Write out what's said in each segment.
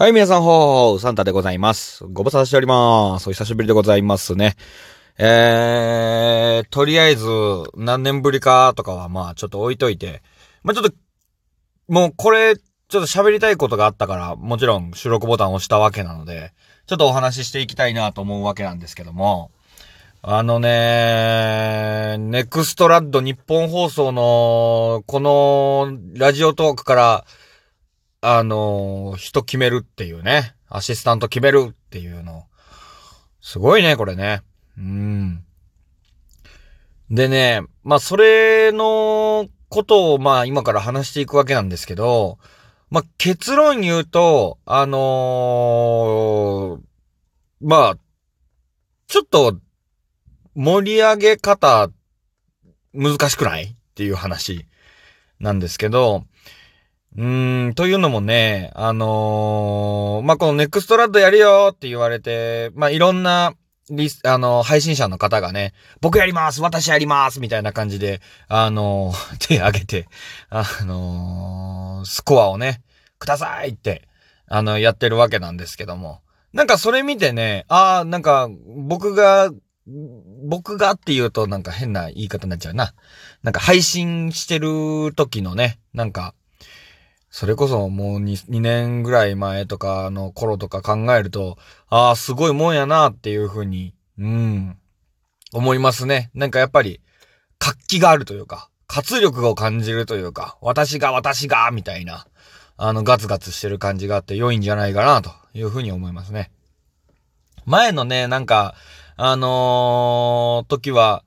はい、皆さん、ほー、サンタでございます。ご無沙汰しております。お久しぶりでございますね。えー、とりあえず、何年ぶりかとかは、まあ、ちょっと置いといて、まあ、ちょっと、もう、これ、ちょっと喋りたいことがあったから、もちろん収録ボタンを押したわけなので、ちょっとお話ししていきたいなと思うわけなんですけども、あのねネクストラッド日本放送の、この、ラジオトークから、あのー、人決めるっていうね。アシスタント決めるっていうの。すごいね、これね。うん。でね、まあ、それのことを、まあ、今から話していくわけなんですけど、まあ、結論言うと、あのー、まあ、ちょっと、盛り上げ方、難しくない？っていう話なんですけど、うーん、というのもね、あのー、まあ、このネクストラッドやるよって言われて、まあ、いろんな、リス、あのー、配信者の方がね、僕やります私やりますみたいな感じで、あのー、手挙げて、あのスコアをね、くださいって、あの、やってるわけなんですけども。なんかそれ見てね、ああ、なんか、僕が、僕がって言うとなんか変な言い方になっちゃうな。なんか配信してる時のね、なんか、それこそもう 2, 2年ぐらい前とかの頃とか考えると、ああ、すごいもんやなっていうふうに、うん、思いますね。なんかやっぱり、活気があるというか、活力を感じるというか、私が私が、みたいな、あの、ガツガツしてる感じがあって良いんじゃないかな、というふうに思いますね。前のね、なんか、あのー、時は、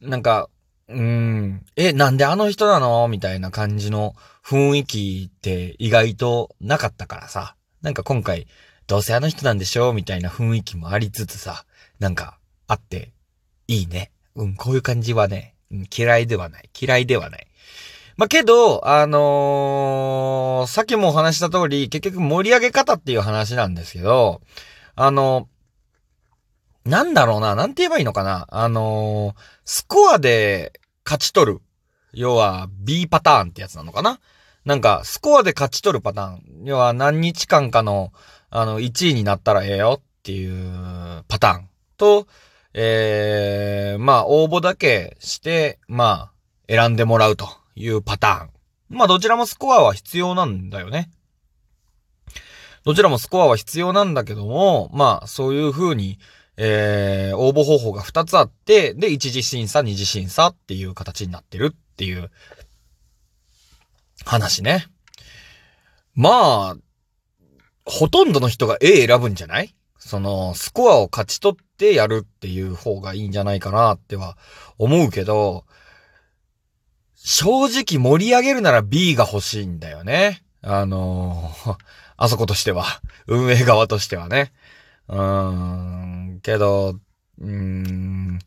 なんか、うん、え、なんであの人なの？みたいな感じの雰囲気って意外となかったからさ。なんか今回、どうせあの人なんでしょ？うみたいな雰囲気もありつつさ、なんか、あって、いいね。うん、こういう感じはね、うん、嫌いではない。嫌いではない。まあ、けど、あのー、さっきもお話した通り、結局盛り上げ方っていう話なんですけど、あのなんだろうな、なんて言えばいいのかな。あのー、スコアで勝ち取る。要は B パターンってやつなのかななんか、スコアで勝ち取るパターン。要は何日間かの、あの、1位になったらええよっていうパターンと、えー、まあ、応募だけして、まあ、選んでもらうというパターン。まあ、どちらもスコアは必要なんだよね。どちらもスコアは必要なんだけども、まあ、そういう風に、えー、応募方法が2つあって、で、一次審査、二次審査っていう形になってるっていう話ね。まあ、ほとんどの人が A 選ぶんじゃない？その、スコアを勝ち取ってやるっていう方がいいんじゃないかなっては思うけど、正直盛り上げるなら B が欲しいんだよね。あのー、あそことしては。運営側としてはね。うーん、けど、うーん、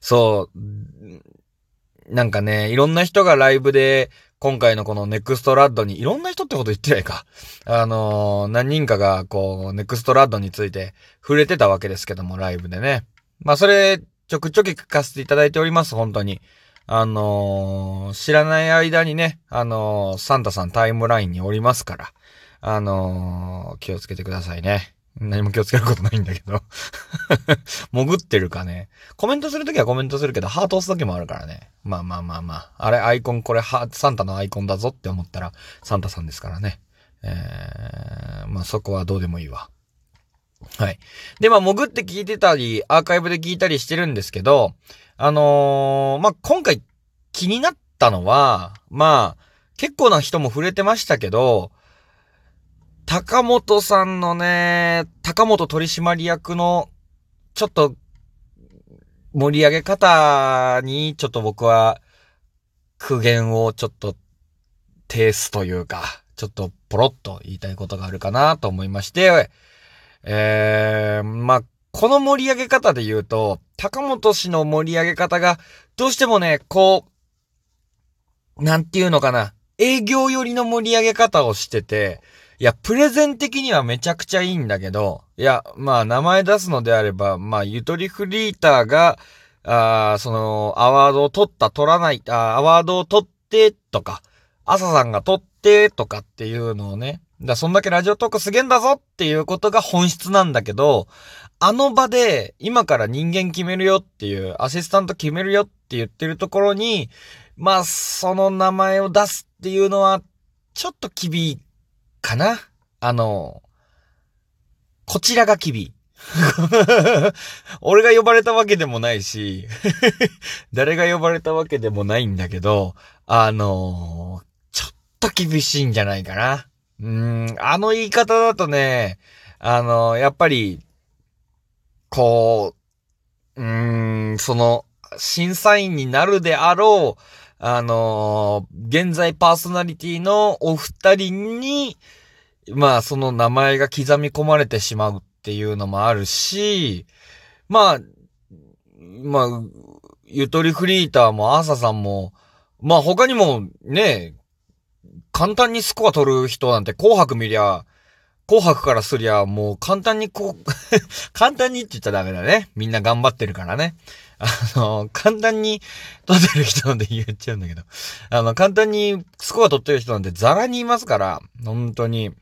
そう、なんかね、いろんな人がライブで、今回のこのネクストラッドに、いろんな人ってこと言ってないか。あのー、何人かが、こう、ネクストラッドについて触れてたわけですけども、ライブでね。まあ、それ、ちょくちょく聞かせていただいております、本当に。あのー、知らない間にね、あのー、サンタさんタイムラインにおりますから、あの気をつけてくださいね。何も気をつけることないんだけど 潜ってるかね。コメントするときはコメントするけど、ハート押すときもあるからね。まあまあまあまあ。あれ、アイコン、これ、ハサンタのアイコンだぞって思ったら、サンタさんですからね。えー、まあそこはどうでもいいわ。はい。で、まあ、潜って聞いてたり、アーカイブで聞いたりしてるんですけど、あのー、まあ、今回気になったのは、まあ、結構な人も触れてましたけど、高本さんのね、高本取締役の、ちょっと、盛り上げ方に、ちょっと僕は、苦言をちょっと、呈すというか、ちょっとポロッと言いたいことがあるかなと思いまして、えー、ま、この盛り上げ方で言うと、高本氏の盛り上げ方が、どうしてもね、こう、なんていうのかな、営業寄りの盛り上げ方をしてて、いや、プレゼン的にはめちゃくちゃいいんだけど、いや、まあ、名前出すのであれば、まあ、ゆとりフリーターが、あその、アワードを取った、取らない、あアワードを取って、とか、朝さんが取って、とかっていうのをね、だそんだけラジオトークすげえんだぞっていうことが本質なんだけど、あの場で今から人間決めるよっていう、アシスタント決めるよって言ってるところに、まあ、その名前を出すっていうのは、ちょっと厳かな？あの、こちらが厳い。俺が呼ばれたわけでもないし 誰が呼ばれたわけでもないんだけど、あのー、ちょっと厳しいんじゃないかな。うん、あの言い方だとね、あのー、やっぱり、こう、うん、その、審査員になるであろう、あのー、現在パーソナリティのお二人に、まあ、その名前が刻み込まれてしまうっていうのもあるし、まあ、まあ、ゆとりフリーターもアーサさんも、まあ他にもね、簡単にスコア取る人なんて紅白見りゃ、紅白からすりゃもう簡単にこう 簡単にって言っちゃダメだね。みんな頑張ってるからね。あの、簡単に取ってる人なんて言っちゃうんだけど。あの、簡単にスコア取ってる人なんてザラにいますから、本当に。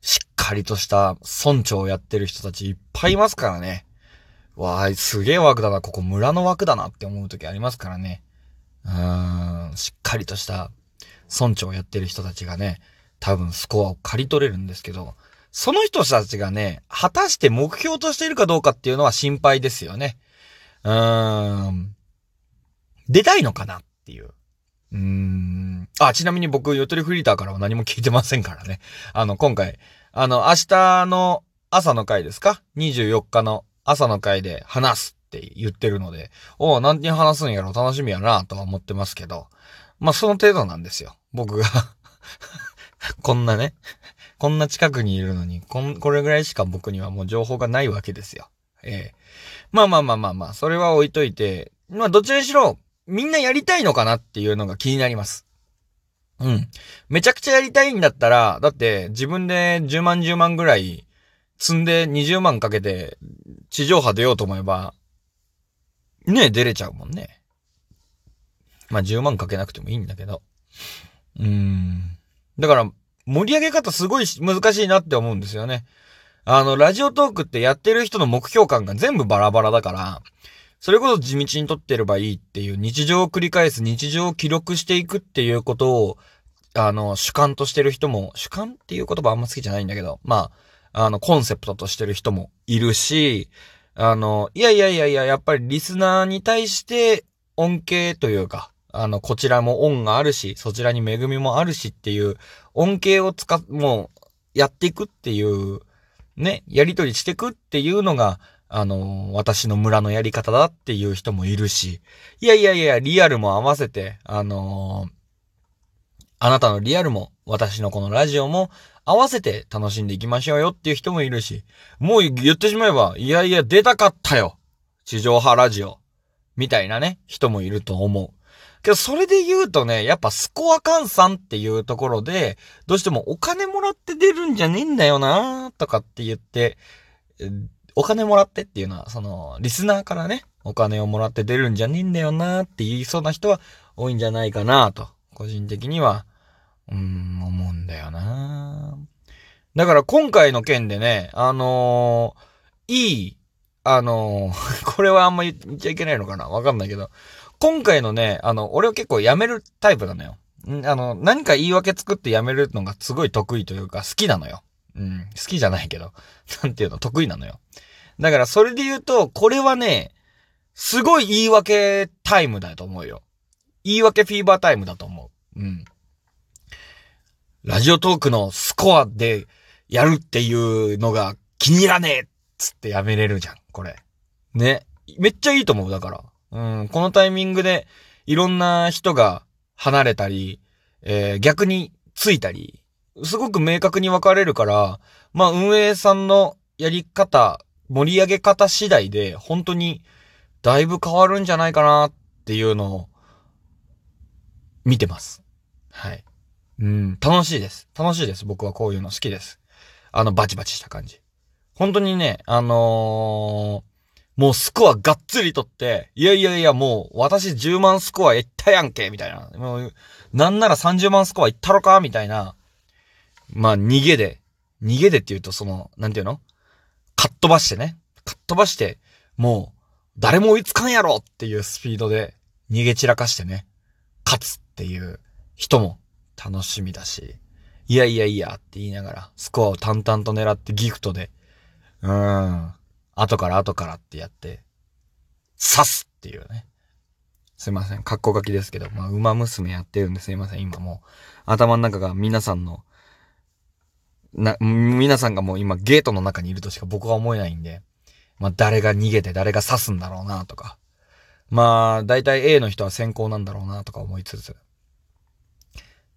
しっかりとした村長をやってる人たちいっぱいいますからね。わあ、すげえ枠だな。ここ村の枠だなって思う時ありますからね。うーん、しっかりとした村長をやってる人たちがね、多分スコアを刈り取れるんですけど、その人たちがね、果たして目標としているかどうかっていうのは心配ですよね。うーん。出たいのかなっていう。うーん。あ、ちなみに僕、ヨトリフリーターからは何も聞いてませんからね。あの、今回、あの、明日の朝の回ですか ?24 日の朝の回で話すって言ってるので、おう、何に話すんやろ？楽しみやなとは思ってますけど、まあ、その程度なんですよ。僕が こんなね、こんな近くにいるのに、こん、これぐらいしか僕にはもう情報がないわけですよ。ええまあまあまあまあまあ、それは置いといて、まあどちらにしろ、みんなやりたいのかなっていうのが気になります。うん。めちゃくちゃやりたいんだったら、だって自分で10万10万ぐらい積んで20万かけて地上波出ようと思えば、ね出れちゃうもんね。まあ10万かけなくてもいいんだけど。うーん。だから、盛り上げ方すごい難しいなって思うんですよね。あの、ラジオトークってやってる人の目標感が全部バラバラだから、それこそ地道に撮ってればいいっていう日常を繰り返す日常を記録していくっていうことを、あの、主観としてる人も、主観っていう言葉あんま好きじゃないんだけど、まあ、あの、コンセプトとしてる人もいるし、あの、いやいやいやいや、やっぱりリスナーに対して恩恵というか、あの、こちらも恩があるし、そちらに恵みもあるしっていう、恩恵を使っ、もう、やっていくっていう、ね、やりとりしてくっていうのが、あの、私の村のやり方だっていう人もいるし、いやいやいや、リアルも合わせて、あのー、あなたのリアルも、私のこのラジオも合わせて楽しんでいきましょうよっていう人もいるし、もう言ってしまえば、いやいや出たかったよ地上波ラジオみたいなね、人もいると思う。けど、それで言うとね、やっぱスコア換算っていうところで、どうしてもお金もらって出るんじゃねえんだよなとかって言って、お金もらってっていうのは、その、リスナーからね、お金をもらって出るんじゃねえんだよなって言いそうな人は多いんじゃないかなと、個人的には、うん、思うんだよな。だから今回の件でね、あのー、いい、あのー、これはあんま言っちゃいけないのかなわかんないけど、今回のね、あの、俺は結構やめるタイプなのよ。あの、何か言い訳作ってやめるのがすごい得意というか好きなのよ。うん、好きじゃないけど、なんていうの、得意なのよ。だからそれで言うと、これはね、すごい言い訳タイムだと思うよ。言い訳フィーバータイムだと思う。うん。ラジオトークのスコアでやるっていうのが気に入らねえっつってやめれるじゃん、これ。ね。めっちゃいいと思う、だから。うん、このタイミングでいろんな人が離れたり、えー、逆についたり、すごく明確に分かれるから、まあ運営さんのやり方盛り上げ方次第で、本当に、だいぶ変わるんじゃないかなっていうのを、見てます。はい。うん、楽しいです。楽しいです。僕はこういうの好きです。あの、バチバチした感じ。本当にね、あのー、もうスコアがっつり取って、いやいやいや、もう、私10万スコアいったやんけ、みたいな。もう、なんなら30万スコアいったろかみたいな。まあ逃げで、逃げでって言うとその、なんていうの？かっ飛ばしてね。かっ飛ばして、もう、誰も追いつかんやろっていうスピードで逃げ散らかしてね、勝つっていう人も楽しみだし、いやいやいやって言いながら、スコアを淡々と狙ってギフトで、うーん、後から後からってやって、刺すっていうね。すいません。格好書きですけど、まあ、馬娘やってるんですいません。今もう、頭の中が皆さんの、な、皆さんがもう今ゲートの中にいるとしか僕は思えないんで、まあ、誰が逃げて誰が刺すんだろうなとか、まあ、大体 A の人は先行なんだろうなとか思いつつ、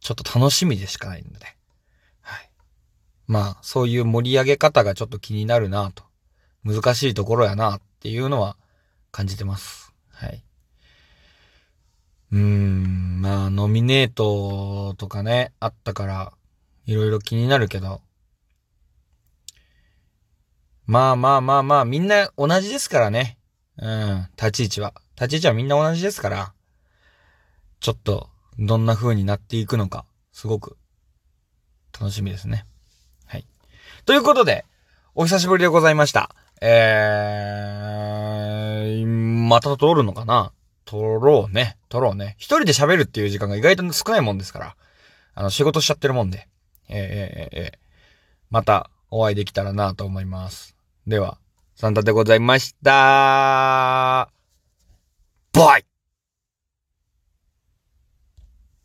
ちょっと楽しみでしかないんでね。はい。まあ、そういう盛り上げ方がちょっと気になるなと。難しいところやなっていうのは感じてます。はい。うーん、まあ、ノミネートとかね、あったから、いろいろ気になるけど、まあまあまあまあ、みんな同じですからね。うん、立ち位置は。立ち位置はみんな同じですから、ちょっと、どんな風になっていくのか、すごく、楽しみですね。はい。ということで、お久しぶりでございました。えー、また撮るのかな？撮ろうね。撮ろうね。一人で喋るっていう時間が意外と少ないもんですから。あの、仕事しちゃってるもんで。えー、えー、えー、またお会いできたらなと思います。では、サンタでございました。バイ